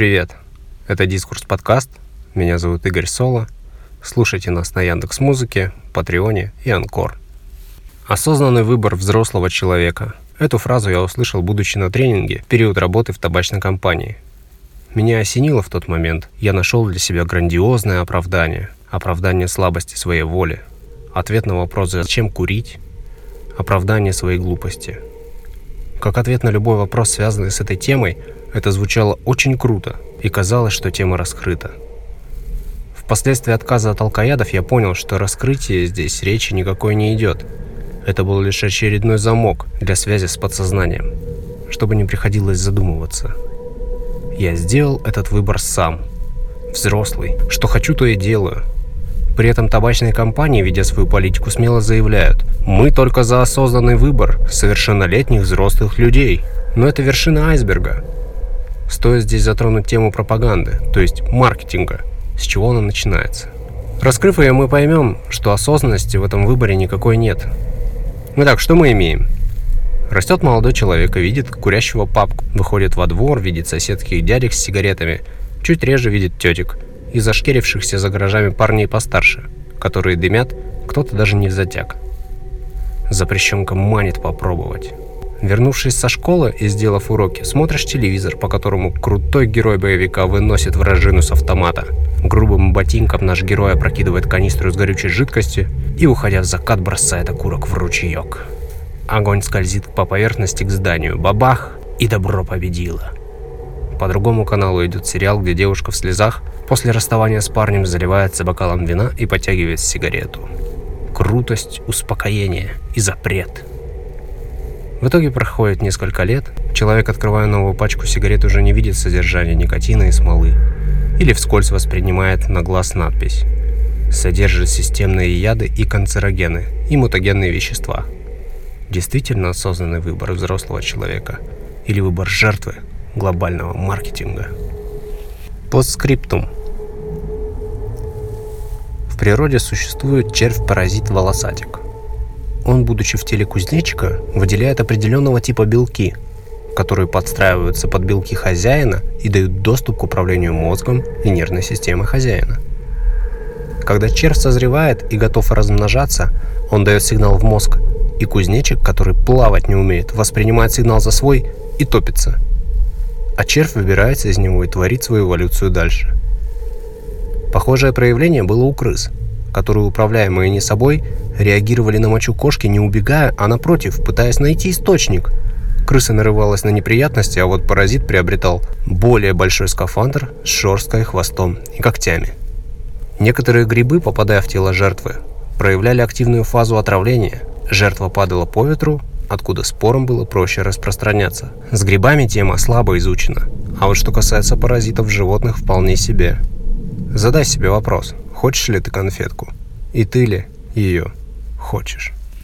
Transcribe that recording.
Привет, это Дискурс подкаст, меня зовут Игорь Соло. Слушайте нас на Яндекс Музыке, Патреоне и Анкор. Осознанный выбор взрослого человека. Эту фразу я услышал, будучи на тренинге в период работы в табачной компании. Меня осенило в тот момент. Я нашел для себя грандиозное оправдание. Оправдание слабости своей воли. Ответ на вопрос «Зачем курить?» Оправдание своей глупости. Как ответ на любой вопрос, связанный с этой темой, это звучало очень круто, и казалось, что тема раскрыта. Впоследствии отказа от алкоядов я понял, что раскрытие здесь речи никакой не идет. Это был лишь очередной замок для связи с подсознанием, чтобы не приходилось задумываться. Я сделал этот выбор сам. Взрослый. Что хочу, то и делаю. При этом табачные компании, ведя свою политику, смело заявляют, мы только за осознанный выбор совершеннолетних взрослых людей. Но это вершина айсберга. Стоит здесь затронуть тему пропаганды, то есть маркетинга, с чего она начинается. Раскрыв ее, мы поймем, что осознанности в этом выборе никакой нет. Итак, что мы имеем? Растет молодой человек и видит курящего папку, выходит во двор, видит соседских дядек с сигаретами, чуть реже видит тетек и зашкерившихся за гаражами парней постарше, которые дымят, кто-то даже не в затяг. Запрещенка манит попробовать. Вернувшись со школы и сделав уроки, смотришь телевизор, по которому крутой герой боевика выносит вражину с автомата. Грубым ботинком наш герой опрокидывает канистру с горючей жидкостью и, уходя в закат, бросает окурок в ручеек. Огонь скользит по поверхности к зданию. Бабах! И добро победило. По другому каналу идет сериал, где девушка в слезах после расставания с парнем заливается бокалом вина и подтягивает сигарету. Крутость, успокоение и запрет – в итоге проходит несколько лет, человек, открывая новую пачку сигарет, уже не видит содержания никотина и смолы. Или вскользь воспринимает на глаз надпись. Содержит системные яды и канцерогены, и мутагенные вещества. Действительно осознанный выбор взрослого человека или выбор жертвы глобального маркетинга. Постскриптум. В природе существует червь-паразит-волосатик. Он, будучи в теле кузнечика, выделяет определенного типа белки, которые подстраиваются под белки хозяина и дают доступ к управлению мозгом и нервной системой хозяина. Когда червь созревает и готов размножаться, он дает сигнал в мозг, и кузнечик, который плавать не умеет, воспринимает сигнал за свой и топится. А червь выбирается из него и творит свою эволюцию дальше. Похожее проявление было у крыс – которые, управляемые не собой, реагировали на мочу кошки, не убегая, а напротив, пытаясь найти источник. Крыса нарывалась на неприятности, а вот паразит приобретал более большой скафандр с шерсткой, хвостом и когтями. Некоторые грибы, попадая в тело жертвы, проявляли активную фазу отравления. Жертва падала по ветру, откуда спорам было проще распространяться. С грибами тема слабо изучена, а вот что касается паразитов животных вполне себе. Задай себе вопрос, Хочешь ли ты конфетку? И ты ли ее хочешь?